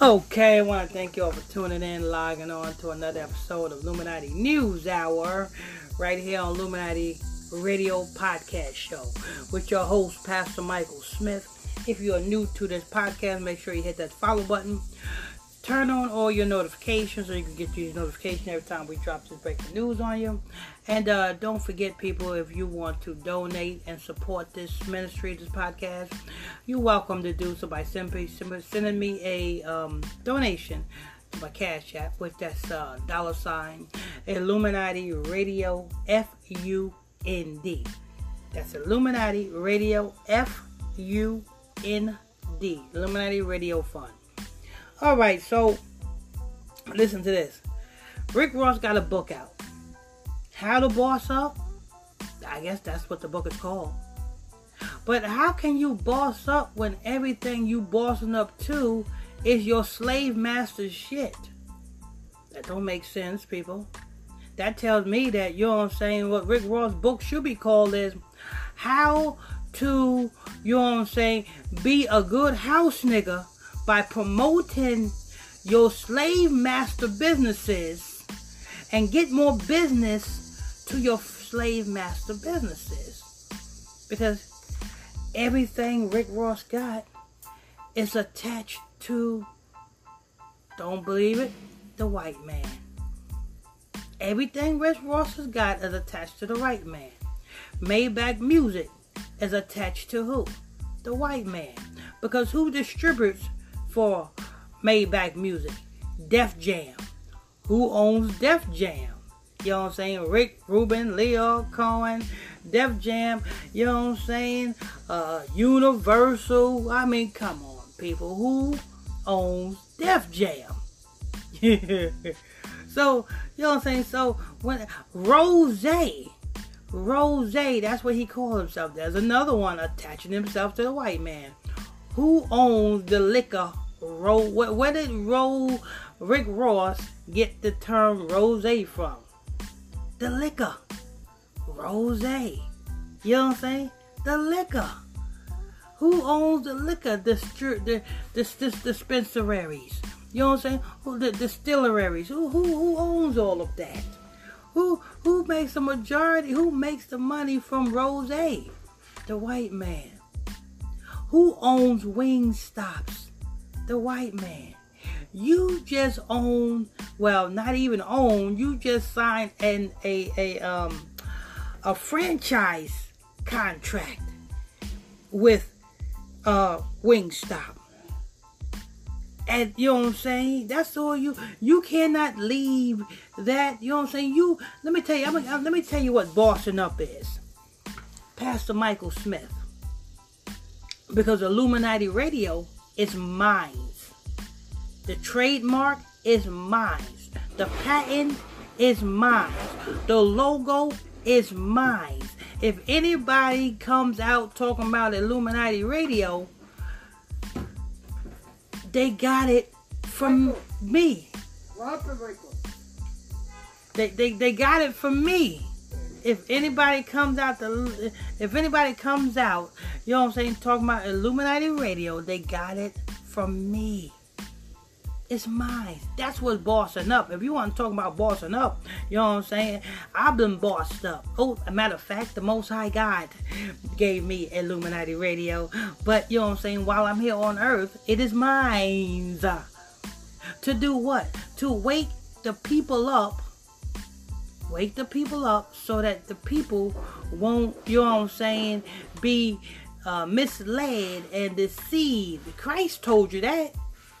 Okay, I want to thank you all for tuning in, logging on to another episode of Illuminati News Hour, right here on Illuminati Radio Podcast Show with your host, Pastor Michael Smith. If you are new to this podcast, make sure you hit that follow button. Turn on all your notifications so you can get these notifications every time we drop this breaking news on you. And uh, don't forget, people, if you want to donate and support this ministry, this podcast, you're welcome to do so by simply, sending me a um, donation to my cash app, which that's uh, dollar sign Illuminati Radio F U N D. That's Illuminati Radio F U N D. Illuminati Radio Fund. All right, so listen to this. Rick Ross got a book out. How to Boss Up? I guess that's what the book is called. But how can you boss up when everything you bossing up to is your slave master's shit? That don't make sense, people. That tells me that, you know what I'm saying, what Rick Ross' book should be called is How to, you know what I'm saying, be a good house nigga by promoting your slave master businesses and get more business to your slave master businesses. Because everything Rick Ross got is attached to, don't believe it, the white man. Everything Rick Ross has got is attached to the white man. Maybach Music is attached to who? The white man. Because who distributes for Maybach Music. Def Jam. Who owns Def Jam? You know what I'm saying? Rick Rubin, Lyor Cohen, Def Jam. You know what I'm saying? Uh, Universal. I mean, come on, people. Who owns Def Jam? so, you know what I'm saying? So, when Rose, Rose, that's what he called himself. There's another one attaching himself to the white man. Who owns the liquor Ro, where, where did Ro, Rick Ross get the term rose from? The liquor. Rose. You know what I'm saying? The liquor. Who owns the liquor? The, the, the, the dispensaries. You know what I'm saying? Who, the distilleries. Who, who, who owns all of that? Who, who makes the majority? Who makes the money from Rose? The white man. Who owns wing stops? the white man. You just own, well, not even own, you just signed an a a um a franchise contract with uh Wingstop. And you know what I'm saying? That's all you you cannot leave that, you know what I'm saying? You let me tell you, I'm, let me tell you what bossing up is. Pastor Michael Smith. Because Illuminati Radio is mine. The trademark is mine. The patent is mine. The logo is mine. If anybody comes out talking about Illuminati Radio, they got it from Michael. me. They, they, they got it from me. If anybody comes out the if anybody comes out, you know what I'm saying, talking about Illuminati Radio, they got it from me. It's mine. That's what's bossing up. If you want to talk about bossing up, you know what I'm saying? I've been bossed up. Oh, a matter of fact, the Most High God gave me Illuminati Radio. But you know what I'm saying? While I'm here on Earth, it is mine. To do what? To wake the people up. Wake the people up so that the people won't, you know what I'm saying, be uh, misled and deceived. Christ told you that.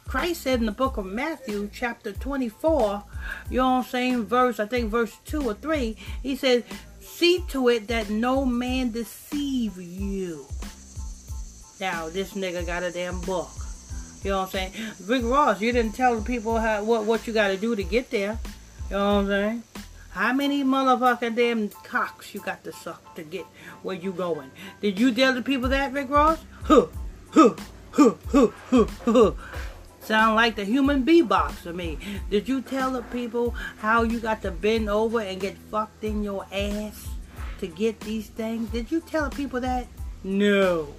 Christ said in the book of Matthew, chapter 24, you know what I'm saying, verse, I think verse 2 or 3, he said, See to it that no man deceive you. Now, this nigga got a damn book. You know what I'm saying? Rick Ross, you didn't tell the people how, what, what you got to do to get there. You know what I'm saying? How many motherfucking damn cocks you got to suck to get where you going? Did you tell the people that, Rick Ross? Huh, huh, huh, huh, huh, huh. Sound like the human beatbox to me. Did you tell the people how you got to bend over and get fucked in your ass to get these things? Did you tell the people that? No.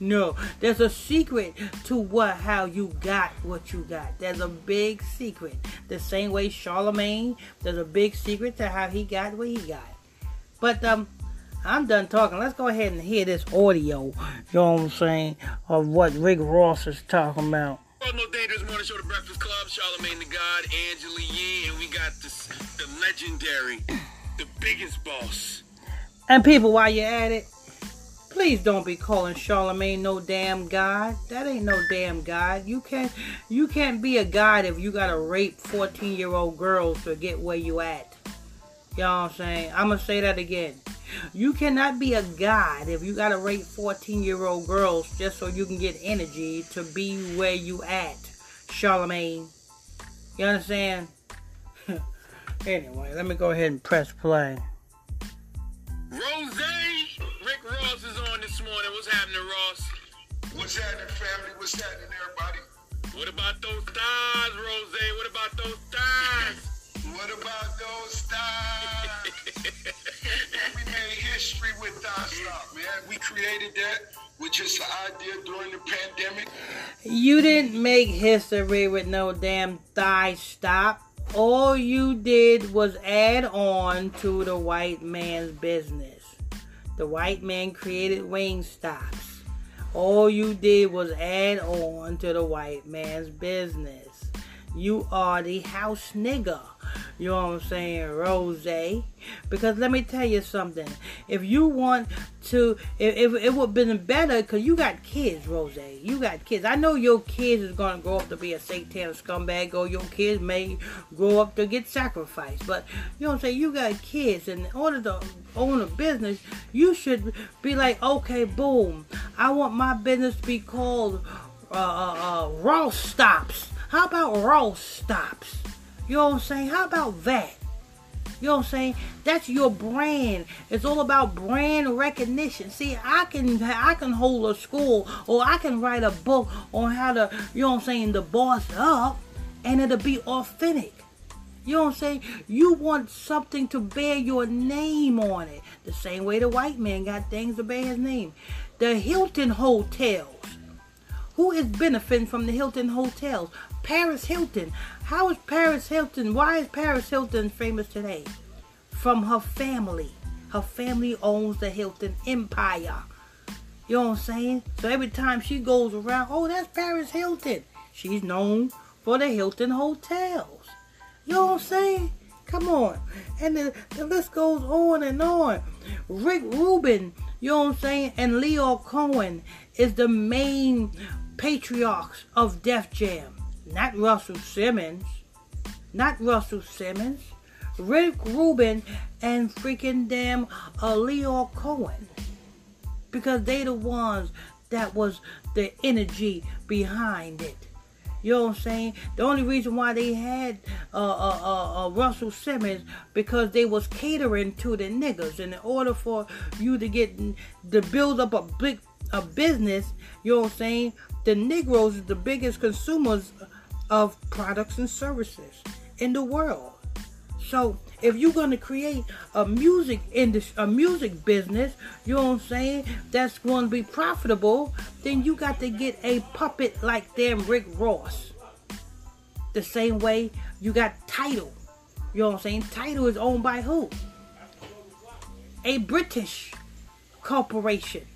No, there's a secret to what how you got what you got. There's a big secret. The same way Charlemagne, there's a big secret to how he got what he got. But um, I'm done talking. Let's go ahead and hear this audio. You know what I'm saying of what Rick Ross is talking about. No dangerous morning show, The Breakfast Club. Charlemagne the God, Angela Yee, and we got this, the legendary, the biggest boss. And people, while you're at it, please don't be calling Charlemagne no damn god. That ain't no damn god. You can't you can't be a god if you gotta rape 14 year old girls to get where you at. You know what I'm saying? I'm gonna say that again. You cannot be a god if you gotta rape 14 year old girls just so you can get energy to be where you at, Charlemagne. You understand? anyway, let me go ahead and press play. Ross is on this morning. What's happening, Ross? What's happening, family? What's happening, everybody? What about those thighs, Rose? What about those thighs? what about those thighs? we made history with Thigh Stop, man. We created that with just an idea during the pandemic. You didn't make history with no damn thigh stop. All you did was add on to the white man's business. The white man created wing stops. All you did was add on to the white man's business. You are the house nigga. You know what I'm saying, Rose? Because let me tell you something. If you want to, if, if it would have been better, because you got kids, Rose. You got kids. I know your kids is going to grow up to be a satanic scumbag, or your kids may grow up to get sacrificed. But, you know what I'm saying? You got kids, and in order to own a business, you should be like, okay, boom. I want my business to be called uh, uh, uh, Raw Stops. How about Raw Stops? You know what I'm saying? How about that? You know what I'm saying? That's your brand. It's all about brand recognition. See, I can I can hold a school or I can write a book on how to, you know what I'm saying, the boss up and it'll be authentic. You know what I'm saying? You want something to bear your name on it. The same way the white man got things to bear his name. The Hilton Hotels. Who is benefiting from the Hilton Hotels? Paris Hilton. How is Paris Hilton? Why is Paris Hilton famous today? From her family. Her family owns the Hilton Empire. You know what I'm saying? So every time she goes around, oh, that's Paris Hilton. She's known for the Hilton hotels. You know what I'm saying? Come on. And the, the list goes on and on. Rick Rubin, you know what I'm saying, and Lyor Cohen is the main patriarchs of Def Jam. Not Russell Simmons. Not Russell Simmons. Rick Rubin and freaking damn uh, Lyor Cohen. Because they the ones that was the energy behind it. You know what I'm saying? The only reason why they had uh, uh, uh, uh, Russell Simmons because they was catering to the niggas. And in order for you to get to build up a big a business, you know what I'm saying? The Negroes is the biggest consumers of products and services in the world. So if you're gonna create a music industry, a music business, you know what I'm saying, that's going to be profitable, then you got to get a puppet like them Rick Ross. The same way you got Tidal. You know what I'm saying? Tidal is owned by who? A British corporation.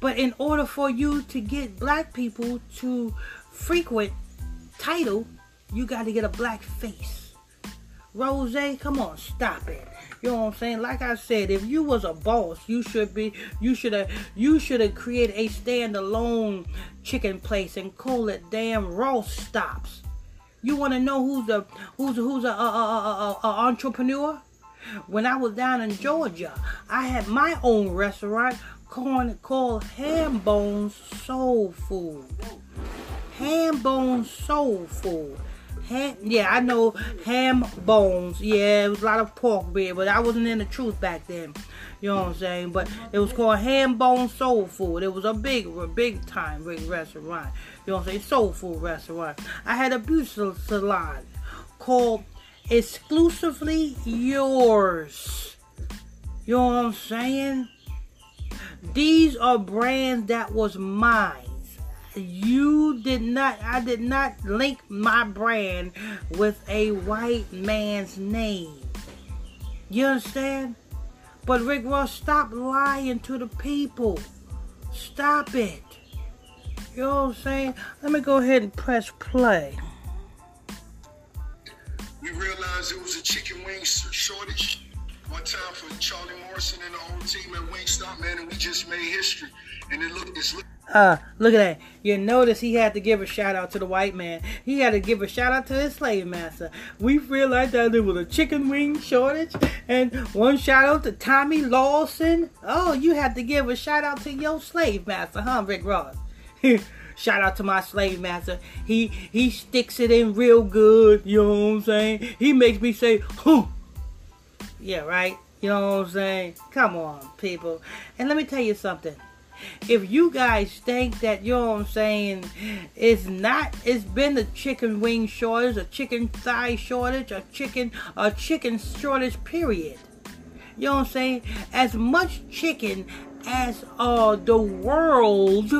But in order for you to get black people to frequent Tidal, you got to get a black face. Rose, come on, stop it. You know what I'm saying? Like I said, if you was a boss, you should be, you should have, you should have created a standalone chicken place and call it damn Ross Stops. You want to know who's a, who's a, who's a, a, a, a, entrepreneur? When I was down in Georgia, I had my own restaurant called, called Ham Bones Soul Food. Ham bones soul food. Ham, yeah, I know ham bones. Yeah, it was a lot of pork beer, but I wasn't in the truth back then. You know what I'm saying? But it was called Ham Bone Soul Food. It was a big, a big time big restaurant. You know what I'm saying? Soul food restaurant. I had a beauty salon called Exclusively Yours. You know what I'm saying? These are brands that was mine. You did not, I did not link my brand with a white man's name. You understand? But Rick Ross, stop lying to the people. Stop it. You know what I'm saying? Let me go ahead and press play. We realized it was a chicken wing shortage one time for Charlie Morrison and the whole team at Wingstop, man, and we just made history. And it look, it's look. Uh, look at that. You notice he had to give a shout out to the white man. He had to give a shout out to his slave master. We realized that there was a chicken wing shortage. And one shout out to Tommy Lawson. Oh, you had to give a shout out to your slave master, huh, Rick Ross? Shout out to my slave master. He he sticks it in real good. You know what I'm saying? He makes me say, huh. Yeah, right? You know what I'm saying? Come on, people. And let me tell you something. If you guys think that, you know what I'm saying, it's not, it's been a chicken wing shortage, a chicken thigh shortage, a chicken, a chicken shortage, period. You know what I'm saying? As much chicken as uh, the world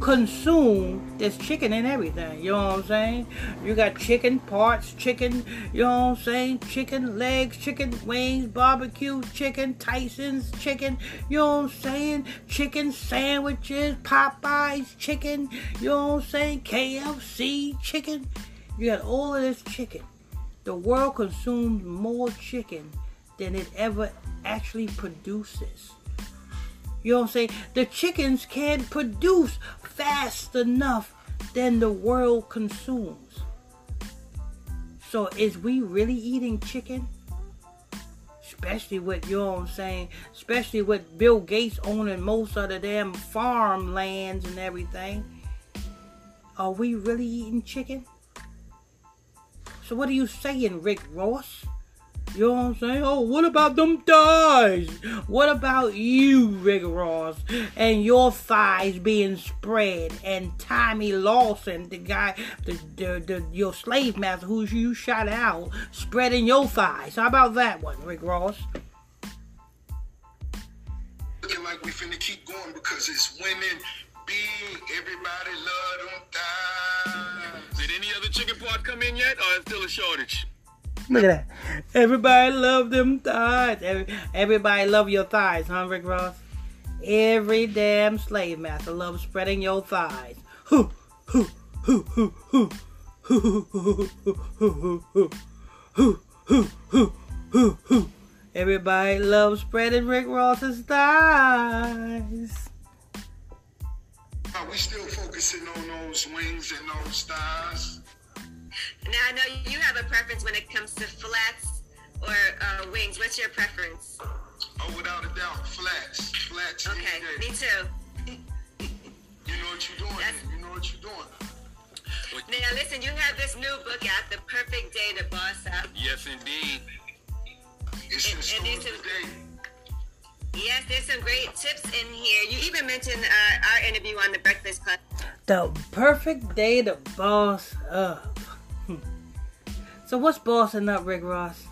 consume this chicken and everything. You know what I'm saying? You got chicken parts, chicken, you know what I'm saying? Chicken legs, chicken wings, barbecue chicken, Tyson's chicken, you know what I'm saying? Chicken sandwiches, Popeyes chicken, you know what I'm saying? KFC chicken. You got all of this chicken. The world consumes more chicken than it ever actually produces. You know what I'm saying? The chickens can't produce fast enough than the world consumes. So is we really eating chicken? Especially with, you know what I'm saying? Especially with Bill Gates owning most of the damn farmlands and everything. Are we really eating chicken? So what are you saying, Rick Ross? You know what I'm saying? Oh, what about them thighs? What about you, Rick Ross, and your thighs being spread, and Tommy Lawson, the guy, the, the, the your slave master who you shot out, spreading your thighs? How about that one, Rick Ross? Looking like we finna keep going because it's winning big. Everybody love them thighs. Did any other chicken part come in yet, or is still a shortage? Look at that. Everybody love them thighs. Everybody love your thighs, huh, Rick Ross? Every damn slave master loves spreading your thighs. Everybody loves spreading Rick Ross's thighs. Are we still focusing on those wings and those thighs? Now I know you have a preference when it comes to flats or uh, wings. What's your preference? Oh, without a doubt, flats. Flats. Okay, me too. You know what you're doing. That's- You know what you're doing. Now listen, you have this new book out, The Perfect Day to Boss Up. Yes, indeed. It's And- the and store these of the day. Yes, there's some great tips in here. You even mentioned uh, our interview on the Breakfast Club. The perfect day to boss up. So what's bossing up, Rick Ross?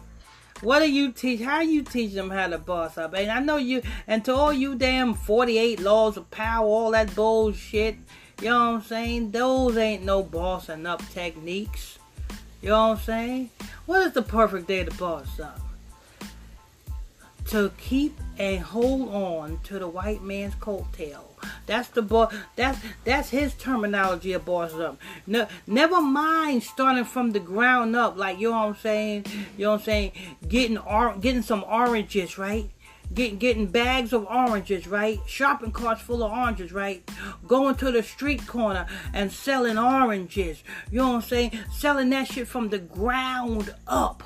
What do you teach? How you teach them how to boss up? And I know you, and to all you damn 48 laws of power, all that bullshit, you know what I'm saying? Those ain't no bossing up techniques. You know what I'm saying? What is the perfect day to boss up? to keep and hold on to the white man's coattail. That's the boss. That's that's his terminology of boss up. No, never mind starting from the ground up, like you know what I'm saying. You know what I'm saying. Getting or, getting some oranges, right? Getting getting bags of oranges, right? Shopping carts full of oranges, right? Going to the street corner and selling oranges. You know what I'm saying? Selling that shit from the ground up.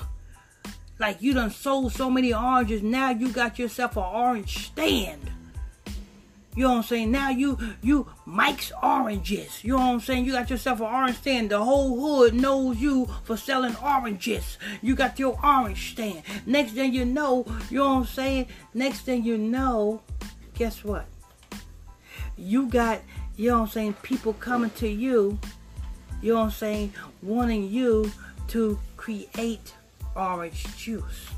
Like you done sold so many oranges, now you got yourself an orange stand. You know what I'm saying? Now you you Mike's oranges. You know what I'm saying? You got yourself an orange stand. The whole hood knows you for selling oranges. You got your orange stand. Next thing you know, you know what I'm saying? Next thing you know, guess what? You got, you know what I'm saying, people coming to you, you know what I'm saying, wanting you to create orange juice.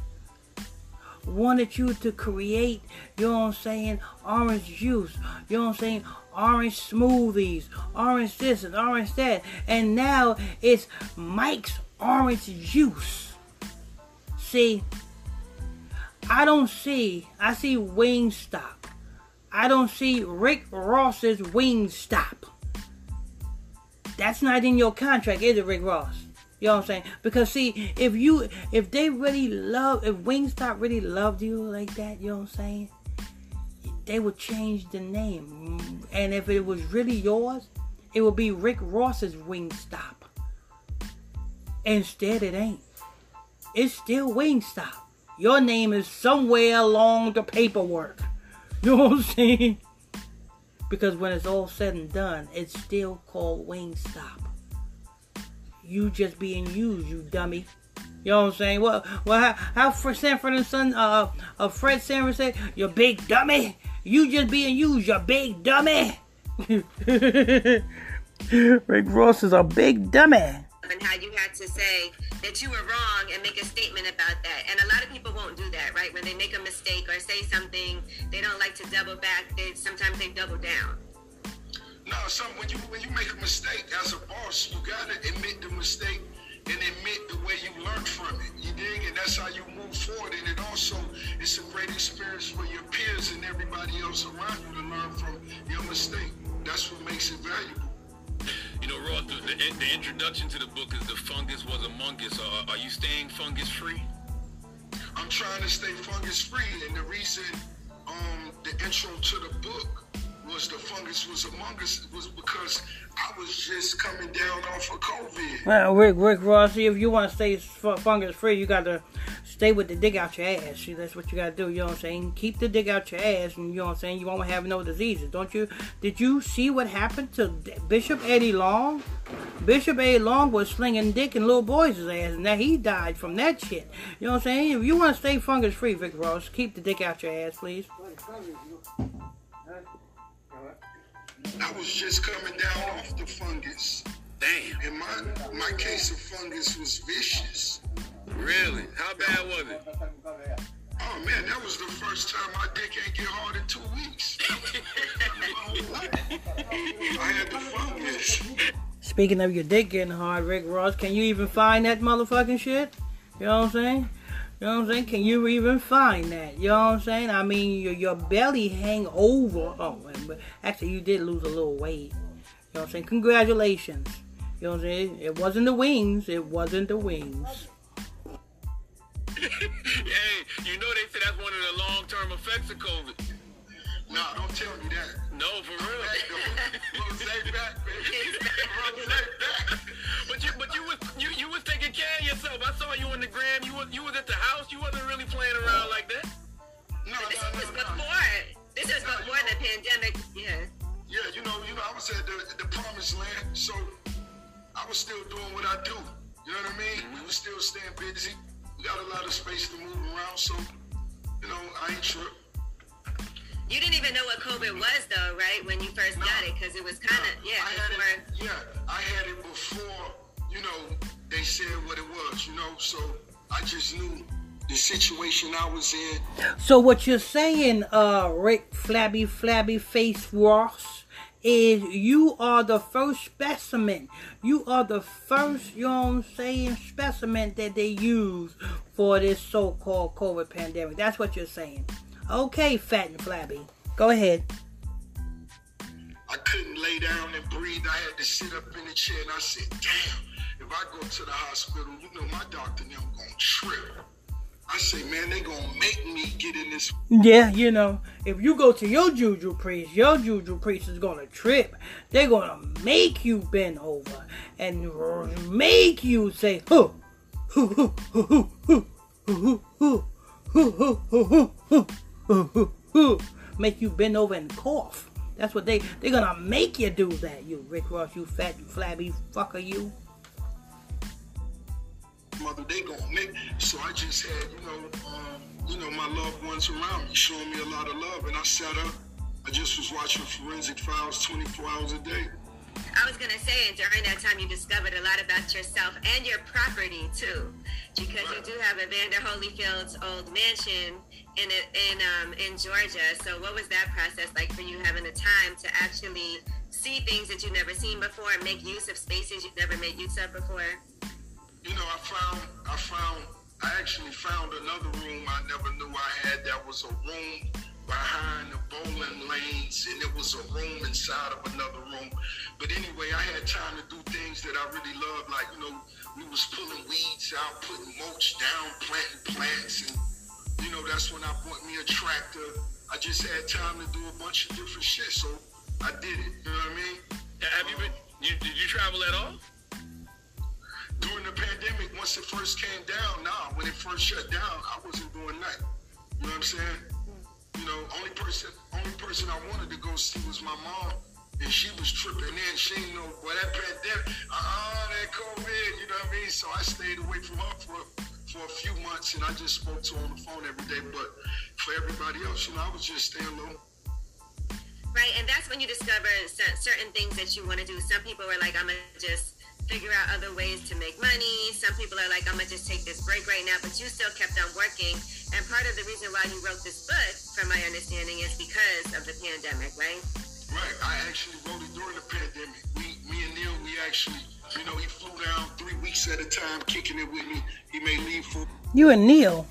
Wanted you to create, you know what I'm saying, orange juice, you know what I'm saying, orange smoothies, orange this and orange that. And now it's Mike's orange juice. See, I don't see, I see Wingstop. I don't see Rick Ross's Wingstop. That's not in your contract, is it, Rick Ross? You know what I'm saying? Because see, if you if they really love if Wingstop really loved you like that, you know what I'm saying? They would change the name. And if it was really yours, it would be Rick Ross's Wingstop. Instead it ain't. It's still Wingstop. Your name is somewhere along the paperwork. You know what I'm saying? Because when it's all said and done, it's still called Wingstop. You just being used, you dummy. You know what I'm saying? Well, well, how, how for Sanford and Son, uh, uh, Fred Sanford said, "You big dummy, you just being used, you big dummy." Rick Ross is a big dummy and how you had to say that you were wrong and make a statement about that. And a lot of people won't do that, right? When they make a mistake or say something, they don't like to double back. They sometimes they double down. No, some when you when you make a mistake as a boss, you gotta admit the mistake and admit the way you learned from it. You dig? And that's how you move forward. And it also it's a great experience for your peers and everybody else around you to learn from your mistake. That's what makes it valuable. You know, Ross, the, the, the, introduction to the book is The Fungus Was Among Us. Uh, are you staying fungus free? I'm trying to stay fungus free, and the reason um, the intro to the book was The Fungus Was Among Us was because I was just coming down off of COVID. Well, Rick, Rick Rossi, if you want to stay fungus free, you got to stay with the dick out your ass. See, that's what you got to do. You know what I'm saying? Keep the dick out your ass, and you know what I'm saying. You won't have no diseases, don't you? Did you see what happened to Bishop Eddie Long? Bishop Eddie Long was slinging dick in little boys' ass, and now he died from that shit. You know what I'm saying? If you want to stay fungus free, Rick Ross, keep the dick out your ass, please. I was just coming down off the fungus. Damn. And my my case of fungus was vicious. Really? How bad was it? Oh man, that was the first time my dick ain't get hard in two weeks. I had the fungus. Speaking of your dick getting hard, Rick Ross, can you even find that motherfucking shit? You know what I'm saying? You know what I'm saying? Can you even find that? You know what I'm saying? I mean, your, your belly hang over. Oh, but actually, you did lose a little weight. You know what I'm saying? Congratulations. You know what I'm saying? It wasn't the wings. It wasn't the wings. hey, you know they say that's one of the long-term effects of COVID. Nah, don't tell me that. No, for real. Rose back, baby. Rose back. But you, but you was you, you was taking care of yourself. I saw you on the gram. You was you was at the house. You wasn't really playing around like that. No, this no, was no, no. before. This was before the pandemic. Yeah. Yeah, you know, you know, I was at the, the promised land, so I was still doing what I do. You know what I mean? Mm-hmm. We were still staying busy. We got a lot of space to move around, so you know, I ain't sure. You didn't even know what COVID was, though, right? When you first No. got it, because it was kind of No, yeah. I had before- it, yeah, I had it before, you know, they said what it was, you know, so I just knew the situation I was in. So what you're saying, uh, Rick Flabby Flabby Face Ross, is you are the first specimen. You are the first, you know what I'm saying, specimen that they use for this so-called COVID pandemic. That's what you're saying. Okay, fat and flabby. Go ahead. I couldn't lay down and breathe. I had to sit up in the chair and I said, damn, if I go to the hospital, you know, my doctor and them gonna trip. I say, man, they gonna make me get in this. Yeah, you know, if you go to your juju priest, your juju priest is gonna trip. They're gonna make you bend over and make you say, huh, huh, huh, huh, huh, huh, huh, huh, huh, huh, huh, huh. Make you bend over and cough. That's what they they're gonna make you do that. You Rick Ross, you fat, you flabby fucker, you. mother, they gonna make. So I just had, you know, um, you know, my loved ones around me showing me a lot of love, and I sat up. I just was watching Forensic Files 24 hours a day. I was gonna say, and during that time, you discovered a lot about yourself and your property too, because you do have Evander Holyfield's old mansion in in um, in Georgia. So, what was that process like for you having the time to actually see things that you've never seen before, and make use of spaces you've never made use of before? You know, I found, I found, I actually found another room I never knew I had. That was a room behind the bowling lanes, and it was a room inside of another room. But anyway, I had time to do things that I really loved, like you know, we was pulling weeds out, putting mulch down, planting plants, and you know, that's when I bought me a tractor. I just had time to do a bunch of different shit, so I did it. You know what I mean? Have you been? You, did you travel at all? During the pandemic, once it first came down, nah, when it first shut down, I wasn't doing nothing. You know what I'm saying? You know, only person, only person I wanted to go see was my mom, and she was tripping in. She didn't know, boy, that pandemic, uh-uh, that COVID, you know what I mean? So I stayed away from her for for a few months, and I just spoke to her on the phone every day. But for everybody else, you know, I was just staying low. Right, and that's when you discover certain things that you want to do. Some people are like, I'm gonna just figure out other ways to make money. Some people are like, I'm gonna just take this break right now, but you still kept on working. And part of the reason why you wrote this book, from my understanding, is because of the pandemic, right? Right. I actually wrote it during the pandemic. We, me and Neil, we actually, you know, he flew down three weeks at a time, kicking it with me. He may leave for. You and Neil.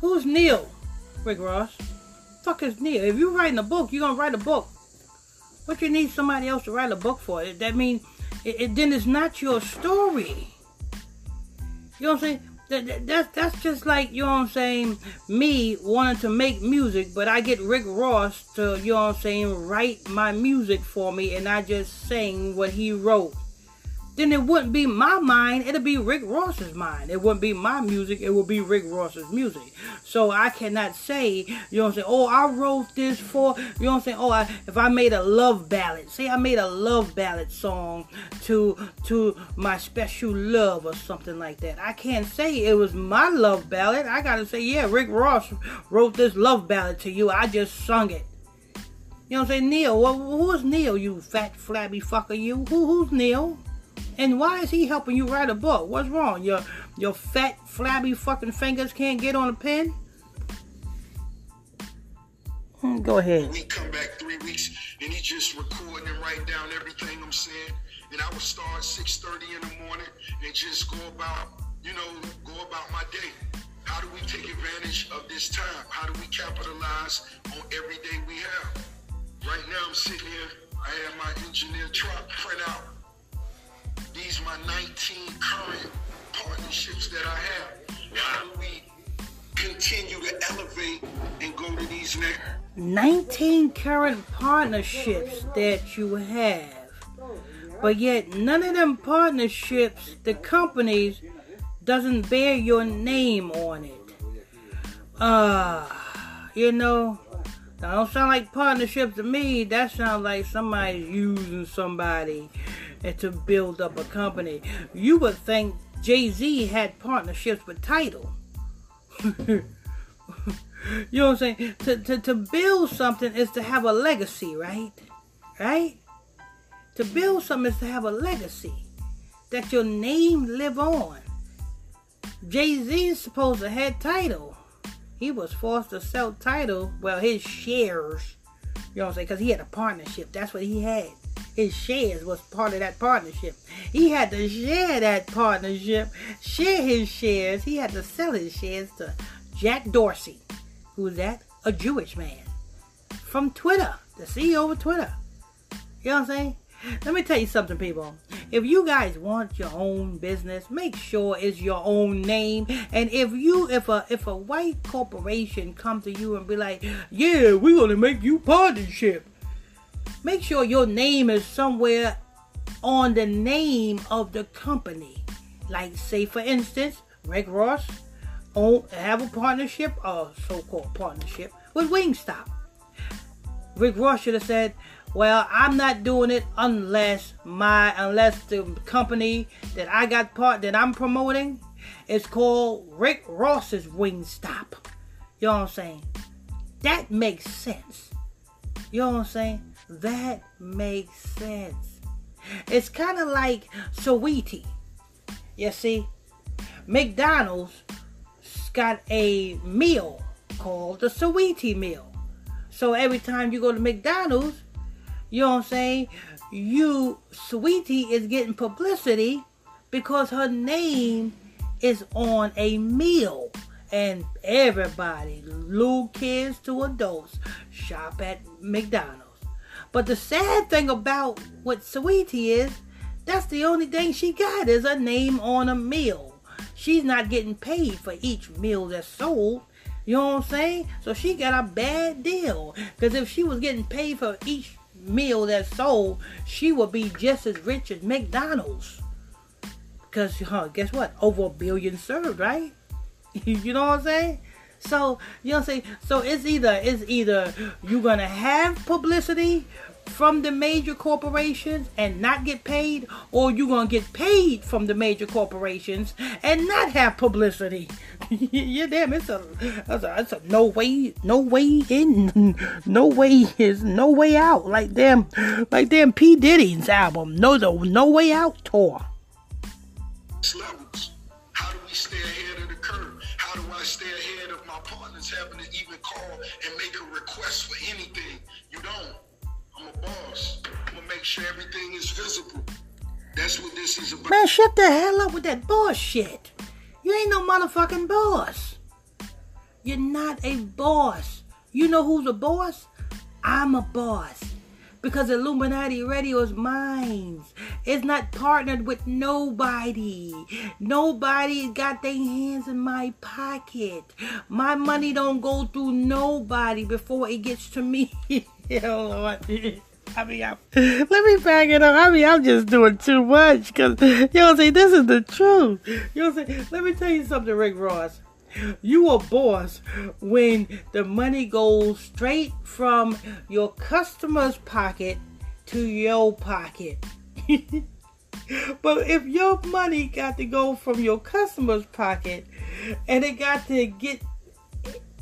Who's Neil? Rick Ross. Fuck is Neil? If you're writing a book, you're gonna write a book. What you need somebody else to write a book for? It. That means it, it, then it's not your story. You know what I'm saying? That, that, that's that's just like you know what I'm saying. Me wanting to make music, but I get Rick Ross to you know what I'm saying write my music for me, and I just sing what he wrote. Then it wouldn't be my mind; it'd be Rick Ross's mind. It wouldn't be my music; it would be Rick Ross's music. So I cannot say you know what I'm saying. Oh, I wrote this for you know what I'm saying. Oh, I, if I made a love ballad, say I made a love ballad song to to my special love or something like that. I can't say it was my love ballad. I gotta say, yeah, Rick Ross wrote this love ballad to you. I just sung it. You know what I'm saying? Neil, well, who's Neil, you fat flabby fucker, you? Who, who's Neil? And why is he helping you write a book? What's wrong? Your your fat flabby fucking fingers can't get on a pen? Hmm, Go ahead. We come back three weeks, and he just recording and writing down everything I'm saying. And I would start 6:30 in the morning and just go about, you know, go about my day. How do we take advantage of this time? How do we capitalize on every day we have? Right now, I'm sitting here. I have my engineer truck print out. These my 19 current partnerships that I have. How do we continue to elevate and go to these next? 19 current partnerships that you have. But yet none of them partnerships, the companies doesn't bear your name on it. Uh, you know, that don't sound like partnerships to me. That sounds like somebody's using somebody and to build up a company. You would think Jay-Z had partnerships with Tidal. you know what I'm saying? To, to, to build something is to have a legacy, right? Right? To build something is to have a legacy. That your name live on. Jay-Z is supposed to have Tidal. He was forced to sell Tidal, well, his shares. You know what I'm saying? Because he had a partnership. That's what he had. His shares was part of that partnership. He had to share that partnership, share his shares. He had to sell his shares to Jack Dorsey. who's that? A Jewish man. From Twitter. The CEO of Twitter. You know what I'm saying? Let me tell you something, people. If you guys want your own business, make sure it's your own name. And if you, if a if a white corporation come to you and be like, "Yeah, we're gonna make you partnership," make sure your name is somewhere on the name of the company. Like, say for instance, Rick Ross own have a partnership, a so-called partnership with Wingstop. Rick Ross should have said, "Well, I'm not doing it unless my unless the company that I got part that I'm promoting is called Rick Ross's Wingstop." You know what I'm saying? That makes sense. You know what I'm saying? That makes sense. It's kind of like Saweetie. You see, McDonald's got a meal called the Saweetie meal. So every time you go to McDonald's, you know what I'm saying? You, Saweetie, is getting publicity because her name is on a meal. And everybody, little kids to adults, shop at McDonald's. But the sad thing about what Saweetie is, that's the only thing she got is a name on a meal. She's not getting paid for each meal that's sold. You know what I'm saying? So she got a bad deal. Because if she was getting paid for each meal that's sold, she would be just as rich as McDonald's. Because, huh, guess what? Over a billion served, right? you know what I'm saying? So you know what I'm saying? So it's either it's either you're gonna have publicity from the major corporations and not get paid, or you're gonna get paid from the major corporations and not have publicity. yeah, damn, it's a, it's a, it's a no way, no way in, no way is no way out. Like damn, like damn P Diddy's album, no the no way out tour. How do we stay ahead of the curve? How do I stay ahead call and make a request for anything? You don't. I'm a boss. I'm gonna make sure everything is visible. That's what this is about. Man, shut the hell up with that bullshit. You ain't no motherfucking boss. You're not a boss. You know who's a boss? I'm a boss. Because Illuminati Radio is mine. It's not partnered with nobody. Nobody got their hands in my pocket. My money don't go through nobody before it gets to me. Lord. I mean, I'm, let me back it up. I mean, I'm just doing too much because, you know, see, this is the truth. You know, see, let me tell you something, Rick Ross. You a boss when the money goes straight from your customer's pocket to your pocket. but if your money got to go from your customer's pocket and it got to get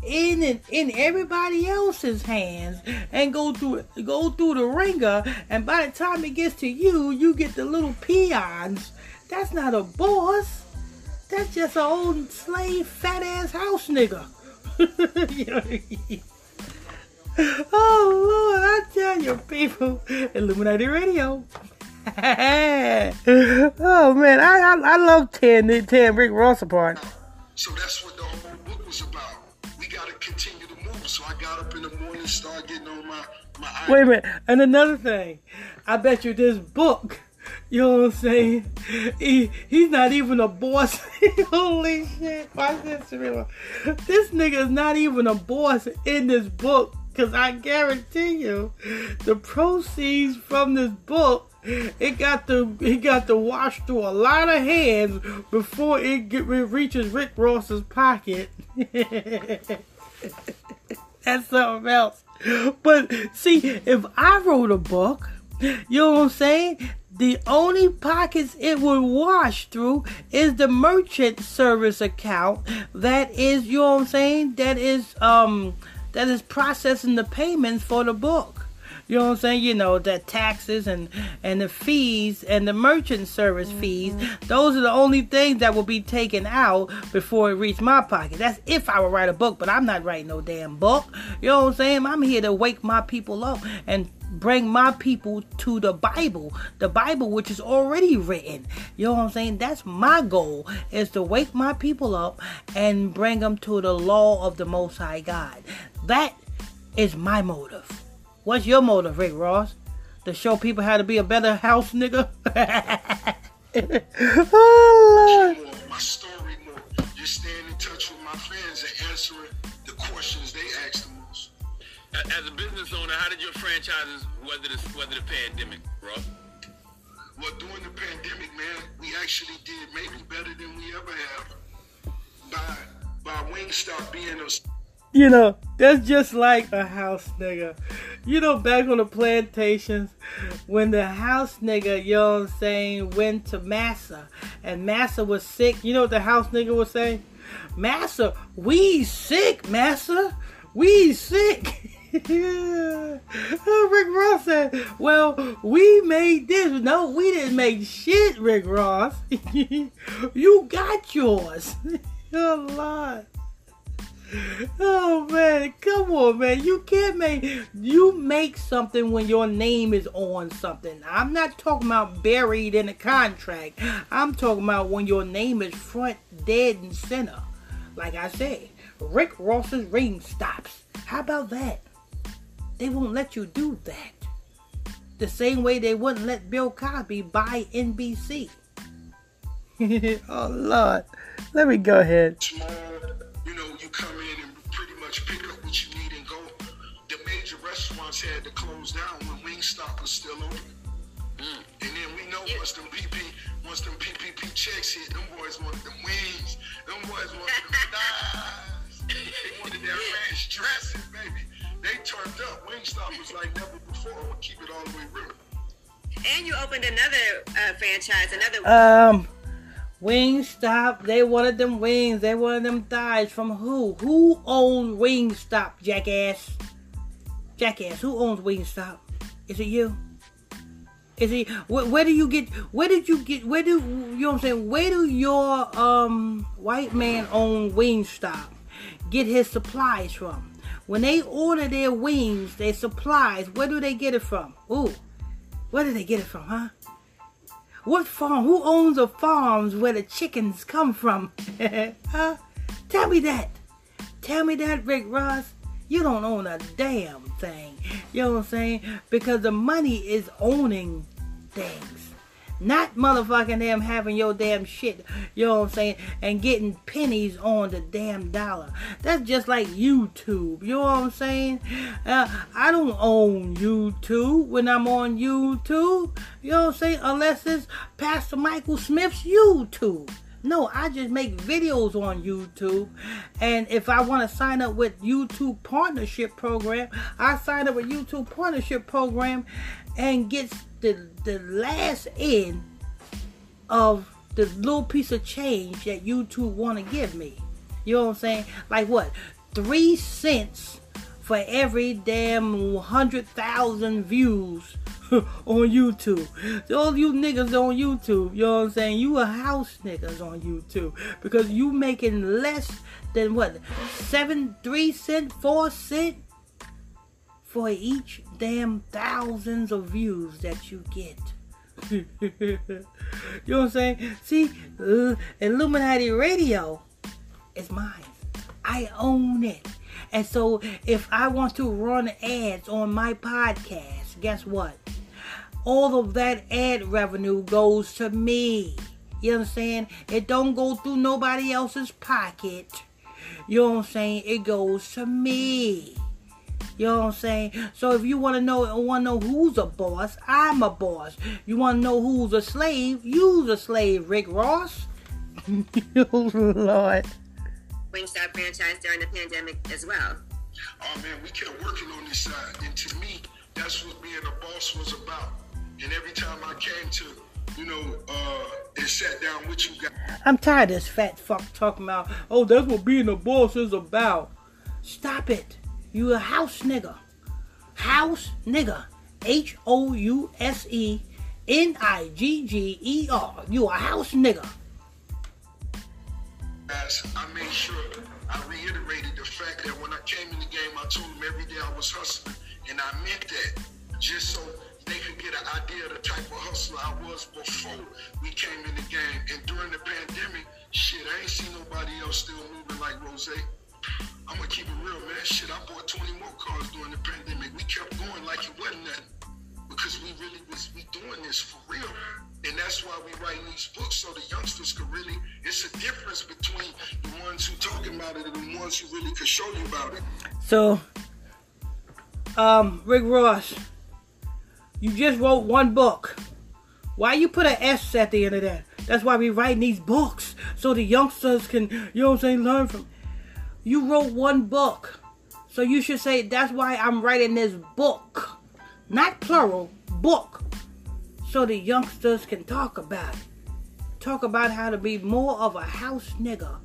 in in everybody else's hands and go through go through the ringer and by the time it gets to you you get the little peons that's not a boss that's just an old slave fat ass house nigga oh lord i tell you people illuminati radio oh man i i, I love 10 10 rick ross apart So that's what the whole book was about. We gotta continue to move. So I got up in the morning, started getting on my my. Wait a minute. And another thing, I bet you this book, you know what I'm saying? He, he's not even a boss. Holy shit. Watch this, real. This nigga is not even a boss in this book. Cause I guarantee you, the proceeds from this book, it got to it got to wash through a lot of hands before it, get, it reaches Rick Ross's pocket. That's something else. But see, if I wrote a book, you know what I'm saying? The only pockets it would wash through is the merchant service account that is, you know what I'm saying? That is um that is processing the payments for the book. You know what I'm saying? You know, the taxes and and the fees and the merchant service fees. Those are the only things that will be taken out before it reaches my pocket. That's if I would write a book, but I'm not writing no damn book. You know what I'm saying? I'm here to wake my people up and bring my people to the Bible, the Bible which is already written. You know what I'm saying? That's my goal is to wake my people up and bring them to the law of the Most High God. That is my motive. What's your motive, Rick Ross? To show people how to be a better house nigga? oh, more, my story more. Just staying in touch with my fans and answering the questions they ask the most. As a business owner, how did your franchises weather the, weather the pandemic, bro? Well, during the pandemic, man, we actually did maybe better than we ever have. By by Wingstop being a You know, that's just like a house nigga. You know, back on the plantations, when the house nigga, you know what I'm saying, went to Massa, and Massa was sick, you know what the house nigga was saying? Massa, we sick, Massa. We sick. yeah. Rick Ross said. Well, we made this. No, we didn't make shit, Rick Ross. you got yours. oh, Lord. Oh man, come on, man. You can't make you make something when your name is on something. I'm not talking about buried in a contract. I'm talking about when your name is front dead and center. Like I say, Rick Ross's ring stops. How about that? They won't let you do that. The same way they wouldn't let Bill Cosby buy NBC. oh Lord. Let me go ahead. Small, you know, you come in and pretty much pick up what you need and go. The major restaurants had to close down when Wingstop was still open. And then we know once them PP, once them PPP checks hit, them boys wanted them wings. Them boys wanted them thighs. They wanted that ranch dressing, baby. They turned up. Wingstop was like never before. I'm gonna keep it all the way real. And you opened another uh, franchise, another. Um, Wingstop. They wanted them wings. They wanted them thighs from who? Who owns Wingstop, jackass? Jackass. Who owns Wingstop? Is it you? Is it? Where, where do you get? Where did you get? Where do you know what I'm saying? Where do your um white man own Wingstop get his supplies from? When they order their wings, their supplies, where do they get it from? Ooh, where do they get it from, huh? What farm? Who owns the farms where the chickens come from? huh? Tell me that. Tell me that, Rick Ross. You don't own a damn thing. You know what I'm saying? Because the money is owning things. Not motherfucking them having your damn shit, you know what I'm saying, and getting pennies on the damn dollar. That's just like YouTube, you know what I'm saying? Uh, I don't own YouTube when I'm on YouTube, you know what I'm saying, unless it's Pastor Michael Smith's YouTube. No, I just make videos on YouTube. And if I want to sign up with YouTube partnership program, I sign up with YouTube partnership program and gets the the last end of the little piece of change that YouTube want to give me. You know what I'm saying? Like what? Three cents for every damn hundred thousand views on YouTube. All you niggas on YouTube, you know what I'm saying? You a house niggas on YouTube because you making less than what? Seven, three cent, four cent for each damn thousands of views that you get. you know what I'm saying? See, uh, Illuminati Radio is mine. I own it. And so if I want to run ads on my podcast, guess what? All of that ad revenue goes to me. You understand? It don't go through nobody else's pocket. You know what I'm saying? It goes to me. You know what I'm saying? So if you want to know want to know who's a boss, I'm a boss. You want to know who's a slave? You's a slave, Rick Ross. oh, Lord. Wingstop franchise during the pandemic as well. Oh man, we kept working on this side, and to me, that's what being a boss was about. And every time I came to, you know, uh, and sat down with you guys. I'm tired of this fat fuck talking about, oh, that's what being a boss is about. Stop it. You a house nigga. House nigga. H O U S E N I G G E R. You a house nigga. I made sure I reiterated the fact that when I came in the game, I told them every day I was hustling, and I meant that just so they could get an idea of the type of hustler I was before we came in the game. And during the pandemic, shit, I ain't seen nobody else still moving like Rose. I'm gonna keep it real, man. Shit, I bought 20 more cars during the pandemic. We kept going like it wasn't nothing because we really was we doing this for real. And that's why we writing these books so the youngsters could really. It's a difference between the ones who talking about it and the ones who really could show you about it. So, um, Rick Ross, you just wrote one book. Why you put an S at the end of that? That's why we writing these books so the youngsters can, you know what I'm saying, learn from. You wrote one book. So you should say that's why I'm writing this book. Not plural, book. So the youngsters can talk about it. Talk about how to be more of a house nigga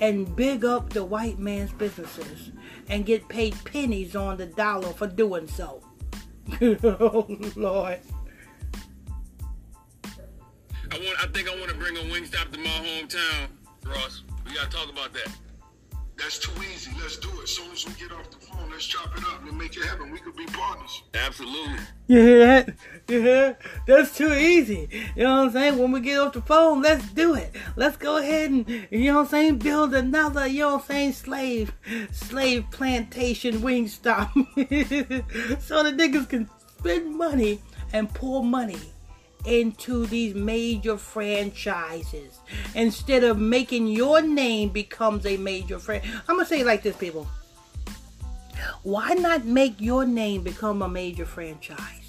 and big up the white man's businesses and get paid pennies on the dollar for doing so. oh Lord. I want. I think I want to bring a Wingstop to my hometown, Ross. We gotta talk about that. That's too easy. Let's do it. As soon as we get off the phone, let's chop it up and make it happen. We could be partners. Absolutely. You hear that? You hear? That's too easy. You know what I'm saying? When we get off the phone, let's do it. Let's go ahead and, you know what I'm saying, build another, you know what I'm saying, slave, slave plantation wing stop. so the niggas can spend money and pour money into these major franchises instead of making your name becomes a major franchise. I'm gonna say it like this, people. Why not make your name become a major franchise?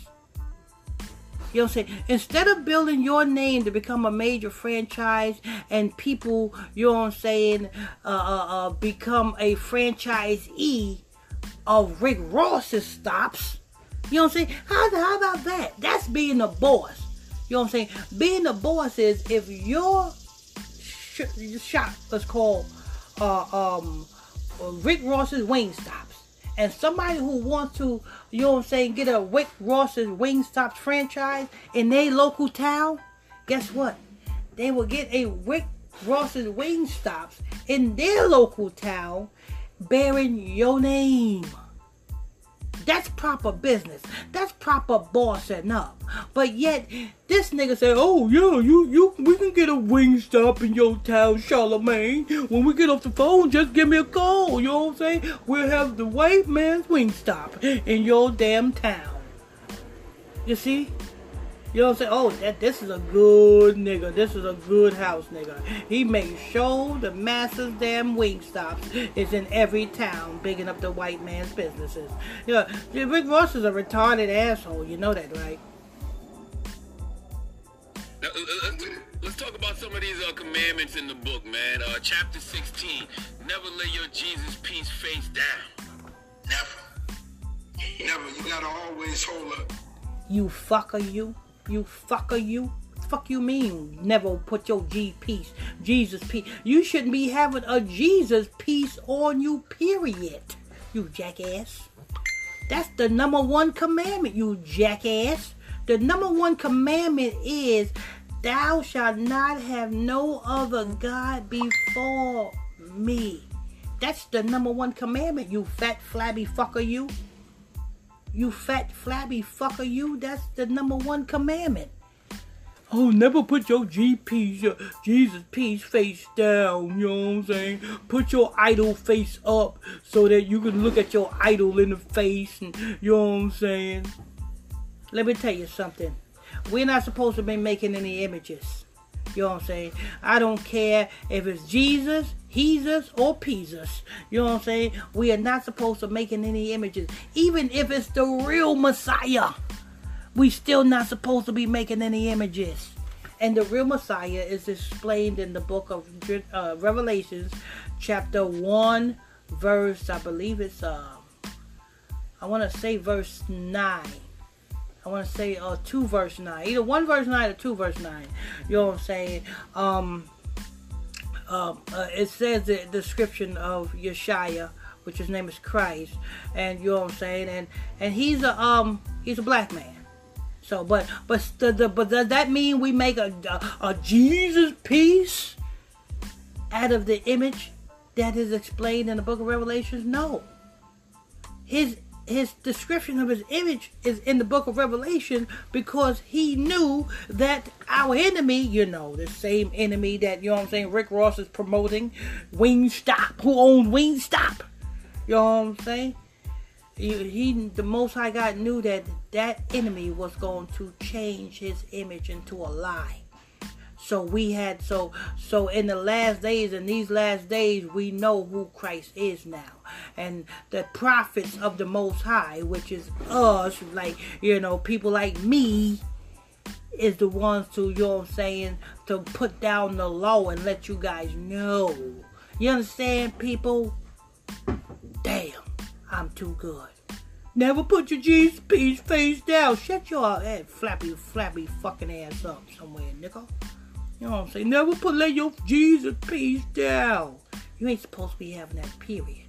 You know what I'm saying? Instead of building your name to become a major franchise and people, you know what I'm saying, uh, uh, uh, become a franchisee of Rick Ross's stops. You know what I'm saying? How, how about that? That's being a boss. You know what I'm saying? Being the boss is if your sh- shop is called uh, um, Rick Ross's Wing Stops, and somebody who wants to, you know what I'm saying, get a Rick Ross's Wing Stops franchise in their local town, guess what? They will get a Rick Ross's Wing Stops in their local town bearing your name. That's proper business. That's proper bossing up. But yet, this nigga said, "Oh yeah, you you we can get a wing stop in your town, Charlemagne. When we get off the phone, just give me a call. You know what I'm saying? We'll have the white man's wing stop in your damn town. You see? You know what I'm saying? Oh, that this is a good nigga. This is a good house nigga. He makes sure the masses damn wing stops is in every town, bigging up the white man's businesses. Yeah, Rick Ross is a retarded asshole. You know that, right? Now, uh, uh, let's, let's talk about some of these uh, commandments in the book, man. Uh, chapter 16. Never lay your Jesus peace face down. Never. Never. You gotta always hold up. You fucker, you. You fucker, you. Fuck you mean? Never put your G piece, Jesus piece. You shouldn't be having a Jesus piece on you, period. You jackass. That's the number one commandment, you jackass. The number one commandment is, Thou shalt not have no other God before me. That's the number one commandment, you fat flabby fucker, you. You fat flabby fucker, you. That's the number one commandment. Oh, never put your GP, your Jesus piece face down, you know what I'm saying? Put your idol face up so that you can look at your idol in the face, and you know what I'm saying? Let me tell you something. We're not supposed to be making any images. You know what I'm saying? I don't care if it's Jesus, Jesus, or Pesus. You know what I'm saying? We are not supposed to making any images. Even if it's the real Messiah, we still not supposed to be making any images. And the real Messiah is explained in the book of uh, Revelations, chapter 1, verse, I believe it's, uh, I want to say verse 9. I want to say uh, 2 verse 9. Either 1 verse 9 or 2 verse 9. You know what I'm saying? Um, um, uh, it says the description of Yeshua, which his name is Christ, and you know what I'm saying, and and he's a um he's a black man. So, but but the, the but does that mean we make a, a a Jesus piece out of the image that is explained in the Book of Revelations? No. His his description of his image is in the book of Revelation because he knew that our enemy, you know, the same enemy that, you know I'm saying, Rick Ross is promoting, Wingstop, who owns Wingstop. You know what I'm saying? He, he, the Most High God knew that that enemy was going to change his image into a lie. So we had so so in the last days in these last days we know who Christ is now. And the prophets of the most high, which is us, like you know, people like me, is the ones to you know what I'm saying, to put down the law and let you guys know. You understand, people? Damn, I'm too good. Never put your piece face down. Shut your head, flappy, flappy fucking ass up somewhere, nigga. You know what I'm saying? Never put lay your Jesus piece down. You ain't supposed to be having that period.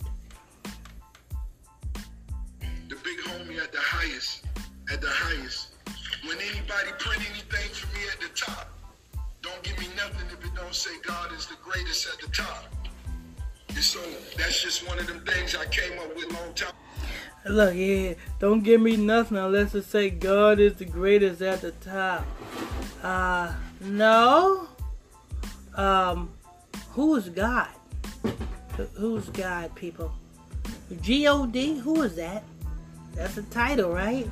The big homie at the highest at the highest. When anybody print anything for me at the top, don't give me nothing if it don't say God is the greatest at the top. And so that's just one of them things I came up with long time. Look, yeah, don't give me nothing unless it say God is the greatest at the top. Uh, no. Um, who is God? Who's God, people? G-O-D? Who is that? That's a title, right?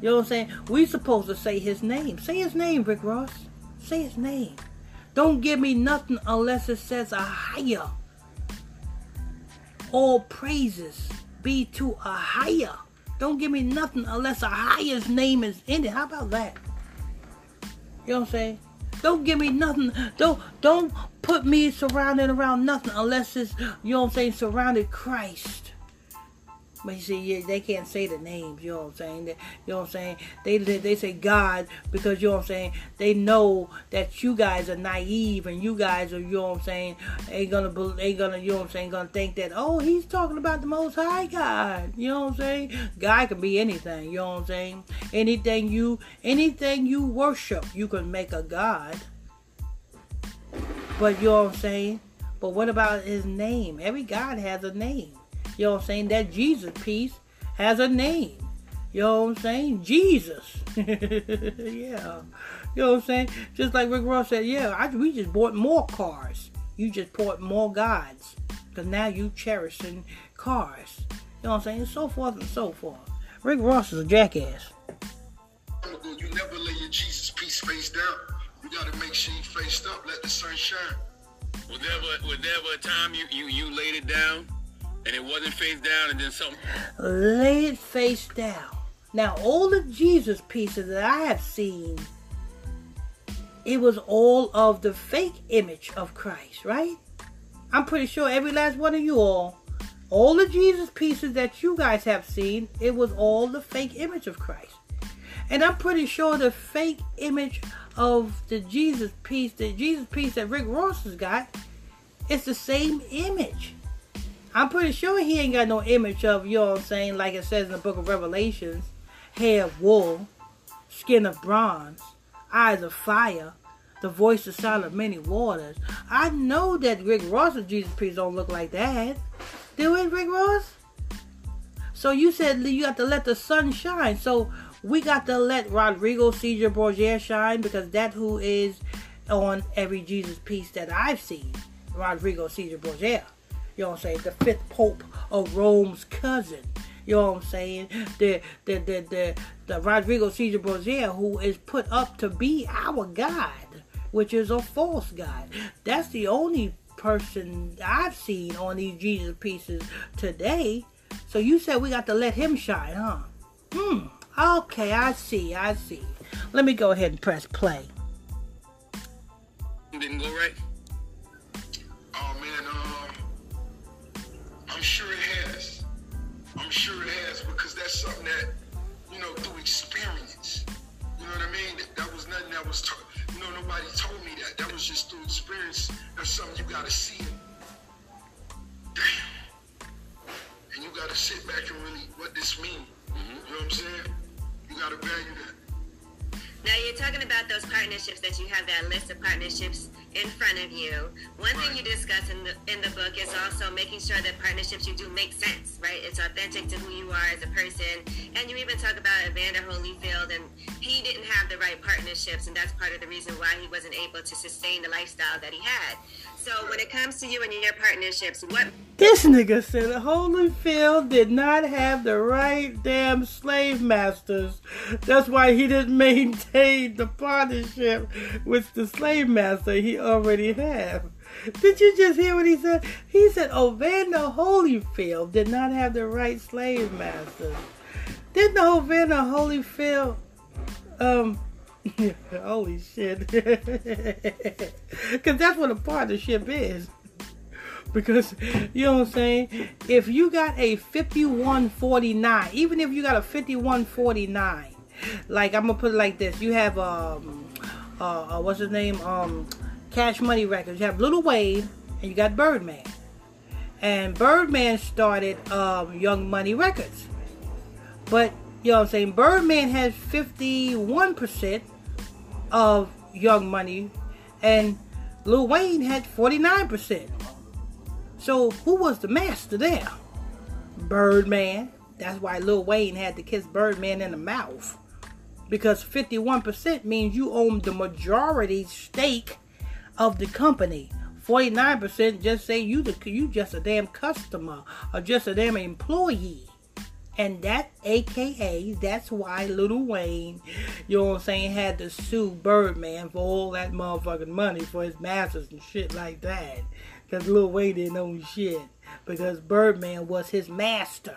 You know what I'm saying? We supposed to say his name. Say his name, Rick Ross. Say his name. Don't give me nothing unless it says a higher. All praises be to a higher. Don't give me nothing unless a higher's name is in it. How about that? You know what I'm saying? Don't give me nothing. Don't don't put me surrounded around nothing unless it's you know what I'm saying surrounded Christ. But you see, they can't say the names. You know what I'm saying? They, you know what I'm saying? They, they they say God because you know what I'm saying. They know that you guys are naive and you guys are you know what I'm saying. Ain't gonna ain't gonna you know what I'm saying. Gonna think that oh he's talking about the Most High God. You know what I'm saying? God can be anything. You know what I'm saying? Anything you anything you worship, you can make a God. But you know what I'm saying? But what about his name? Every God has a name. You know what I'm saying? That Jesus piece has a name. You know what I'm saying? Jesus. yeah. You know what I'm saying? Just like Rick Ross said, yeah, I, we just bought more cars. You just bought more gods. Because now you cherishing cars. You know what I'm saying? So forth and so forth. Rick Ross is a jackass. You never lay your Jesus piece face down. You gotta make sure you faced up, let the sun shine. Was there ever, was there ever a time you, you, you laid it down and it wasn't face down and then something? Lay it face down. Now, all the Jesus pieces that I have seen, it was all of the fake image of Christ, right? I'm pretty sure every last one of you all, all the Jesus pieces that you guys have seen, it was all the fake image of Christ. And I'm pretty sure the fake image of the Jesus piece, the Jesus piece that Rick Ross has got, it's the same image. I'm pretty sure he ain't got no image of, you know what I'm saying, like it says in the book of Revelations, hair of wool, skin of bronze, eyes of fire, the voice the sound of many waters. I know that Rick Ross's Jesus piece don't look like that. Do it, Rick Ross? So you said you got to let the sun shine. So we got to let Rodrigo Cesar Borgia shine because that's who is on every Jesus piece that I've seen. Rodrigo Cesar Borgia. You know what I'm saying? The fifth pope of Rome's cousin. You know what I'm saying? The the the the, the Rodrigo Cesar Borgia who is put up to be our God, which is a false God. That's the only person I've seen on these Jesus pieces today. So you said we got to let him shine, huh? Hmm. Okay, I see, I see. Let me go ahead and press play. Didn't go right? Sure it has. I'm sure it has because that's something that, you know, through experience. You know what I mean? That, that was nothing that was, taught. you know, nobody told me that. That was just through experience. That's something you gotta see. it. Damn. And you gotta sit back and really, what this mean? Mm-hmm. You know what I'm saying? You gotta value that. Now you're talking about those partnerships that you have that list of partnerships in front of you. One thing you discuss in the in the book is also making sure that partnerships you do make sense, right? It's authentic to who you are as a person. And you even talk about Evander Holyfield and he didn't have the right partnerships and that's part of the reason why he wasn't able to sustain the lifestyle that he had. So when it comes to you and your partnerships, what This nigga said Holyfield did not have the right damn slave masters. That's why he didn't maintain the partnership with the slave master he already had. Did you just hear what he said? He said Evander Holyfield did not have the right slave masters. Didn't Evander Holyfield um Holy shit. Because that's what a partnership is. Because, you know what I'm saying? If you got a 5149, even if you got a 5149, like I'm going to put it like this you have, um, uh, uh, what's his name? Um, Cash Money Records. You have Little Wayne and you got Birdman. And Birdman started um, Young Money Records. But You know what I'm saying? Birdman has 51% of Young Money, and Lil Wayne had 49%. So who was the master there? Birdman. That's why Lil Wayne had to kiss Birdman in the mouth. Because 51% means you own the majority stake of the company. 49% just say you the you just a damn customer or just a damn employee. And that aka that's why Little Wayne, you know what I'm saying, had to sue Birdman for all that motherfucking money for his masters and shit like that. Cause Lil Wayne didn't own shit. Because Birdman was his master.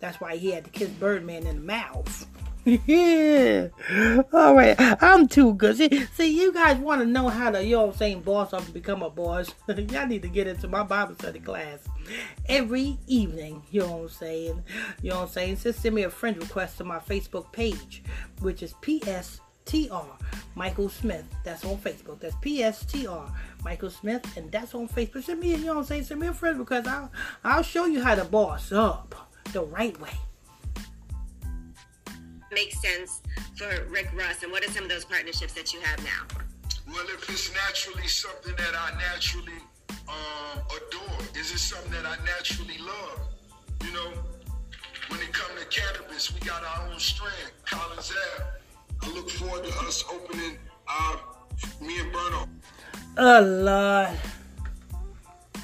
That's why he had to kiss Birdman in the mouth. Yeah. All right. I'm too good. See, see you guys want to know how to, you know saying, boss up and become a boss. Y'all need to get into my Bible study class every evening. You know what I'm saying? You know what I'm saying? Just send me a friend request to my Facebook page, which is PSTR Michael Smith. That's on Facebook. That's PSTR Michael Smith, and that's on Facebook. Send me, you know what I'm saying? Send me a friend because I'll, I'll show you how to boss up the right way makes sense for Rick Ross, and what are some of those partnerships that you have now? Well, if it's naturally something that I naturally um, adore, is it something that I naturally love? You know, when it comes to cannabis, we got our own strand, Collins Ave. I look forward to us opening our, me and Berner. Oh, Lord.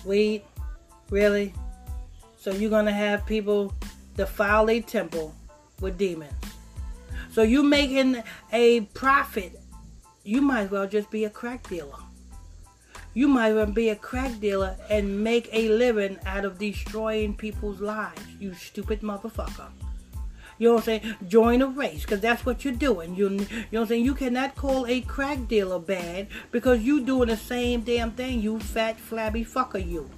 Weed? Really? So you're going to have people defile a temple with demons? So you making a profit. You might as well just be a crack dealer. You might as well be a crack dealer and make a living out of destroying people's lives. You stupid motherfucker. You know what I'm saying? Join a race, because that's what you're doing. You, you know what I'm saying? You cannot call a crack dealer bad because you doing the same damn thing, you fat, flabby fucker, you.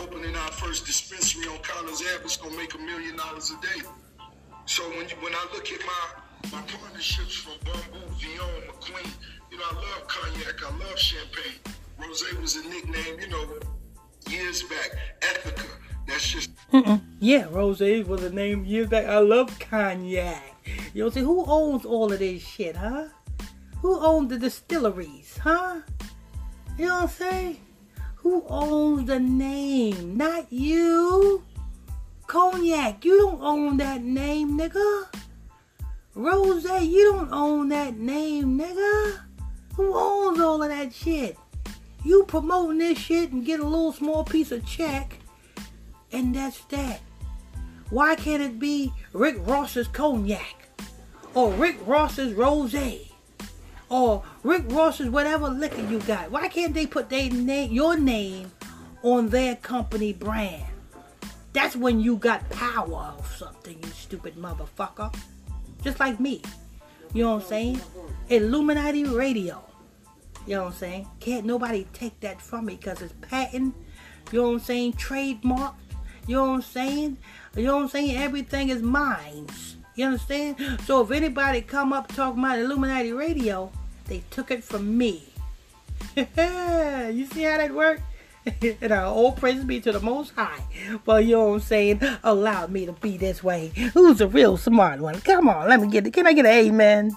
Opening our first dispensary on Collins Ave is going to make a million dollars a day. So when you, when I look at my my partnerships from Bumbu, Vion, McQueen, you know, I love cognac, I love champagne. Rose was a nickname, you know, years back. Ethica, that's just. Mm-mm. Yeah, Rose was a name years back. I love cognac. You know, see who owns all of this shit, huh? Who owns the distilleries, huh? You know what I'm saying? Who owns the name? Not you. Cognac, you don't own that name, nigga. Rose, you don't own that name, nigga. Who owns all of that shit? You promoting this shit and get a little small piece of check, and that's that. Why can't it be Rick Ross's cognac? Or Rick Ross's rose? Or Rick Ross's whatever liquor you got? Why can't they put their name, your name on their company brand? That's when you got power of something, you stupid motherfucker. Just like me. You know what I'm saying? Illuminati Radio. You know what I'm saying? Can't nobody take that from me because it's patent. You know what I'm saying? Trademark. You know what I'm saying? You know what I'm saying? Everything is mine. You understand? So if anybody come up talking about Illuminati Radio, they took it from me. you see how that works? and our all praise be to the Most High. Well, you know what I'm saying? Allow me to be this way. Who's a real smart one? Come on, let me get it. Can I get an amen?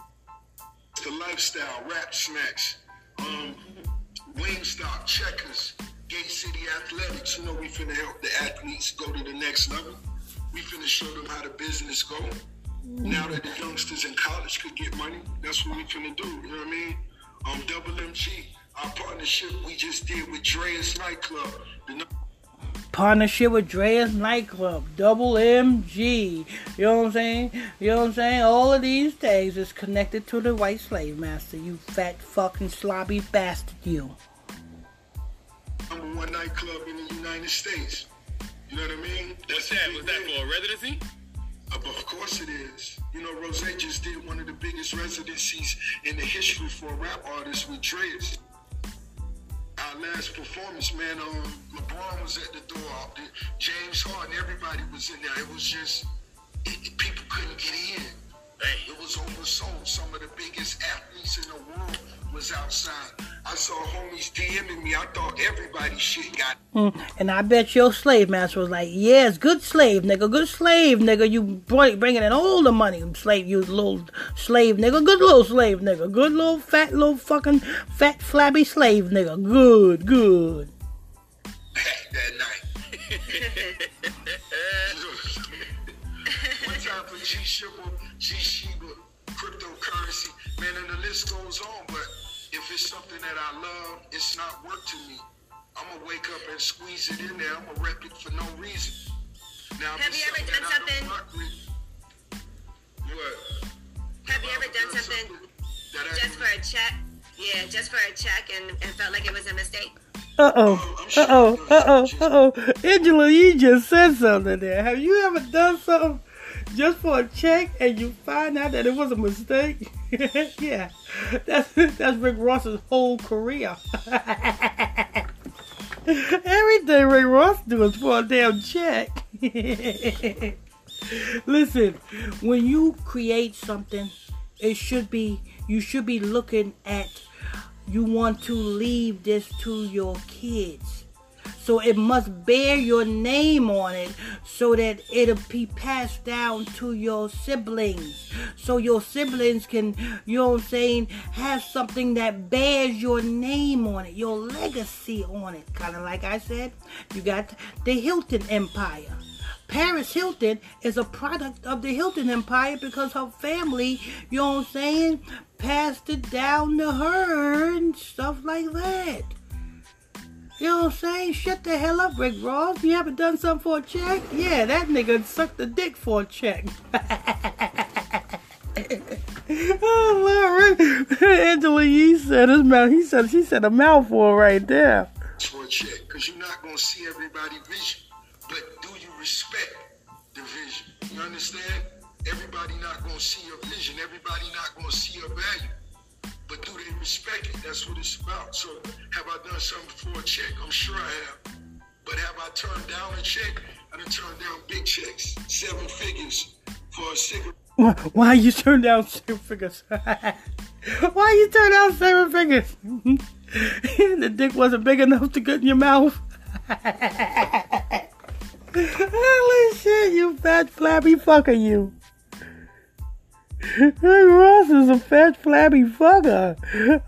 The lifestyle, Rap Snacks, um, Wingstop, checkers, City Athletics. You know, we finna help the athletes go to the next level. We finna show them how the business go. Now that the youngsters in college could get money, that's what we finna do. You know what I mean? Um, Double MG our partnership we just did with Drai's Nightclub. The partnership with Drai's Nightclub, Double MG. You know what I'm saying? You know what I'm saying? All of these things is connected to the white slave master, you fat fucking sloppy bastard, you. Number one nightclub in the United States. You know what I mean? What's that? Was that for a residency? Uh, of course it is. You know, Rose just did one of the biggest residencies in the history for a rap artist with Drai's our last performance, man, um, LeBron was at the door. James Harden, everybody was in there. It was just it, people couldn't get in. It was oversold. Some of the biggest athletes in the world was outside. I saw homies DMing me. I thought everybody shit got. Mm, and I bet your slave master was like, "Yes, good slave nigga, good slave nigga. You bring, bringing in all the money, slave. You little slave nigga, good little slave nigga, good little fat little fucking fat flabby slave nigga. Good, good." that night. One time for G Shibble, G Shiba, cryptocurrency, man, and the list goes on. But if it's something that I love, it's not work to me. I'm gonna wake up and squeeze it in there. I'm gonna rep it for no reason. Now, if Have it's you ever something done I don't something- with- What? Have you ever done something that I just for a check? Yeah, just for a check and, and felt like it was a mistake. Uh oh, uh oh, uh oh, uh oh. Angela, you just said something there. Have you ever done something just for a check and you find out that it was a mistake? yeah, that's that's Rick Ross's whole career. Everything Rick Ross do is for a damn check. Listen, when you create something, it should be you should be looking at you want to leave this to your kids. So it must bear your name on it so that it'll be passed down to your siblings. So your siblings can, you know what I'm saying, have something that bears your name on it, your legacy on it. Kind of like I said, you got the Hilton Empire. Paris Hilton is a product of the Hilton Empire because her family, you know what I'm saying, passed it down to her and stuff like that. You know what I'm saying? Shut the hell up, Rick Ross. You haven't done something for a check? Yeah, that nigga sucked the dick for a check. oh, Lord. Angela Yee said his mouth. He said she said a mouthful right there. for a check because you're not to see everybody vision. But do you respect the vision? You understand? Everybody not to see your vision. Everybody not to see your value. But do they respect it? That's what it's about. So have I done something for a check? I'm sure I have. But have I turned down a check? I done turned down big checks, seven figures for a cigarette. Why, why you turn down seven figures? why you turn down seven figures? the dick wasn't big enough to get in your mouth. Holy shit, you fat flabby fucker, you. Rick Ross is a fat flabby fucker.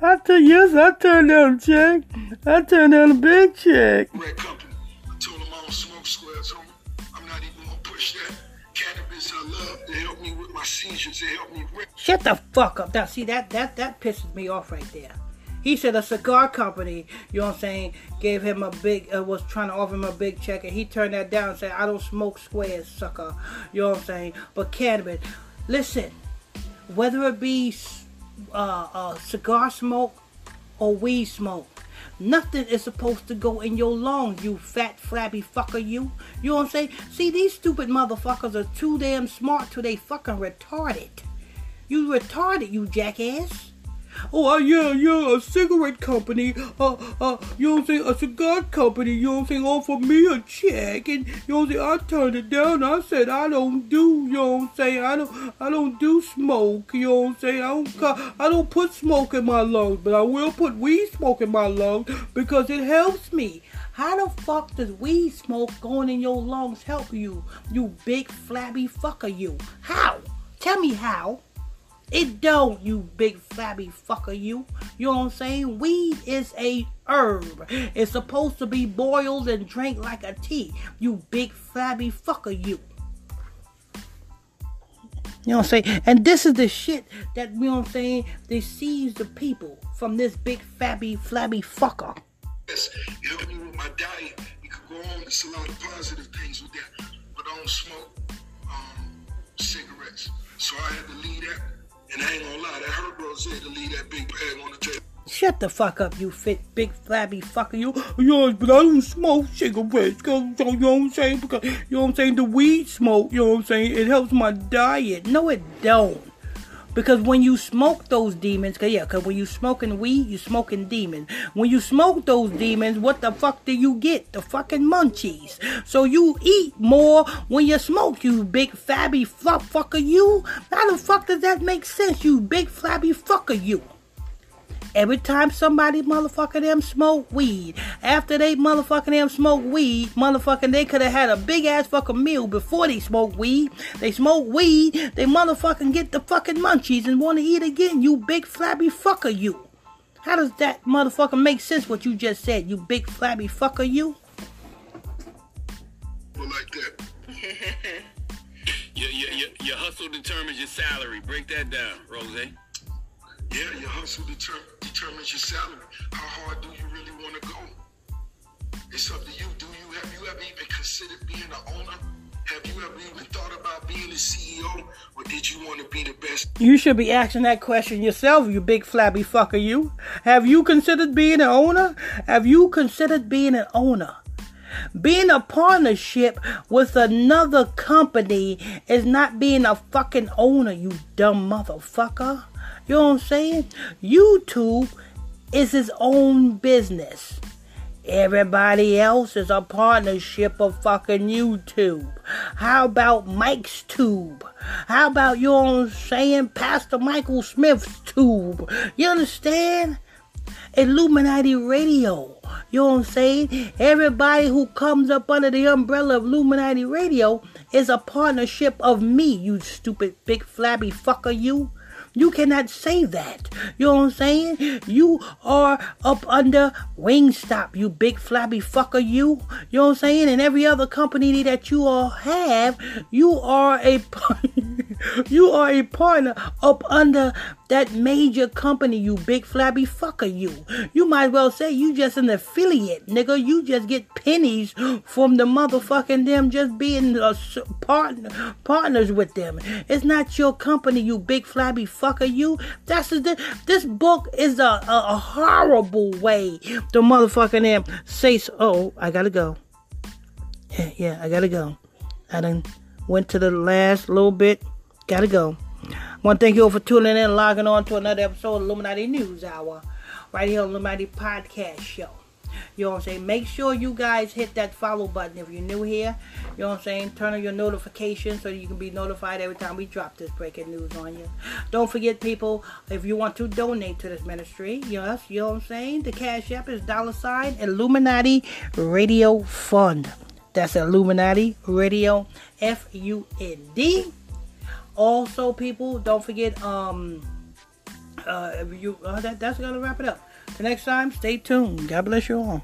I tell yes, I turned down a check. I turned down a big check. Red company. I told them I don't smoke squares, homie. I'm not even gonna push that. Cannabis I love. It helped me with my seizures. It helped me with Shut the fuck up. Now, see, that, that, that pisses me off right there. He said a cigar company, you know what I'm saying, gave him a big, uh, was trying to offer him a big check, and he turned that down and said, I don't smoke squares, sucker. You know what I'm saying? But cannabis, listen, whether it be uh, uh, cigar smoke or weed smoke, Nothing is supposed to go in your lungs, you fat, flabby fucker, you. You know what I'm saying? See, these stupid motherfuckers are too damn smart till they fucking retarded. You retarded, you jackass. Oh, uh, yeah, yeah, a cigarette company, uh, uh, you know what I'm saying, a cigar company, you know what I'm saying, offered me a check, and, you know what I'm saying, I turned it down, I said, I don't do, you know what I'm saying, I don't, I don't do smoke, you know what I'm saying, I don't, I don't put smoke in my lungs, but I will put weed smoke in my lungs, because it helps me. How the fuck does weed smoke going in your lungs help you, you big flabby fucker, you? How? Tell me how. It don't, you big flabby fucker, you. You know what I'm saying? Weed is a herb. It's supposed to be boiled and drank like a tea. You big flabby fucker, you. You know what I'm saying? And this is the shit that, you know what I'm saying, deceives the people from this big flabby flabby fucker. this. It helped me with my diet. You could go on. There's a lot of positive things with that. But I don't smoke um, cigarettes. So I had to leave that. And I ain't gonna lie, that hurt Rose to leave that big bag on the table. Shut the fuck up, you fit, big, flabby fucker. You, yes, but I don't smoke cigarettes. Cause, you know what I'm saying? Because, you know what I'm saying? The weed smoke, you know what I'm saying? It helps my diet. No, it don't. Because when you smoke those demons, cause yeah, cause when you smoking weed, you smoking demons. When you smoke those demons, what the fuck do you get? The fucking munchies. So you eat more when you smoke, you big flabby fluff fucker. You, how the fuck does that make sense? You big flabby fucker. You. Every time somebody motherfucking them smoke weed, after they motherfucking them smoke weed, motherfucking they could have had a big ass fucking meal before they smoke weed. They smoke weed, they motherfucking get the fucking munchies and want to eat again. You big flabby fucker, you. How does that motherfucker make sense what you just said, you big flabby fucker, you? like that. Your, your, your, your hustle determines your salary. Break that down, Rose. Yeah, your hustle deter- determines your salary. How hard do you really want to go? It's up to you. Do you have you ever even considered being an owner? Have you ever even thought about being a CEO, or did you want to be the best? You should be asking that question yourself, you big flabby fucker, you. Have you considered being an owner? Have you considered being an owner? Being a partnership with another company is not being a fucking owner, you dumb motherfucker. You know what I'm saying? YouTube is his own business. Everybody else is a partnership of fucking YouTube. How about Mike's Tube? How about, you know I'm saying, Pastor Michael Smith's Tube? You understand? Illuminati Radio. You know what I'm saying? Everybody who comes up under the umbrella of Illuminati Radio is a partnership of me, you stupid big flabby fucker, you. You cannot say that. You know what I'm saying? You are up under Wingstop, you big flabby fucker, you. You know what I'm saying? And every other company that you all have, you are a you are a partner up under that major company, you big flabby fucker, you. You might as well say you just an affiliate, nigga. You just get pennies from the motherfucking them just being a partner partners with them. It's not your company, you big flabby fucker, you. That's a, this book is a, a, a horrible way to motherfucking them say. Oh, I gotta go. Yeah, yeah, I gotta go. I done went to the last little bit. Gotta go. I want to thank you all for tuning in and logging on to another episode of Illuminati News Hour right here on Illuminati Podcast Show. You know what I'm saying? Make sure you guys hit that follow button if you're new here. You know what I'm saying? Turn on your notifications so you can be notified every time we drop this breaking news on you. Don't forget, people, if you want to donate to this ministry, yes, you know what I'm saying? The Cash App is dollar sign Illuminati Radio Fund. That's Illuminati Radio F U N D. Also, people, don't forget, um, uh, you, uh, that, that's gonna wrap it up. Till next time, stay tuned. God bless you all.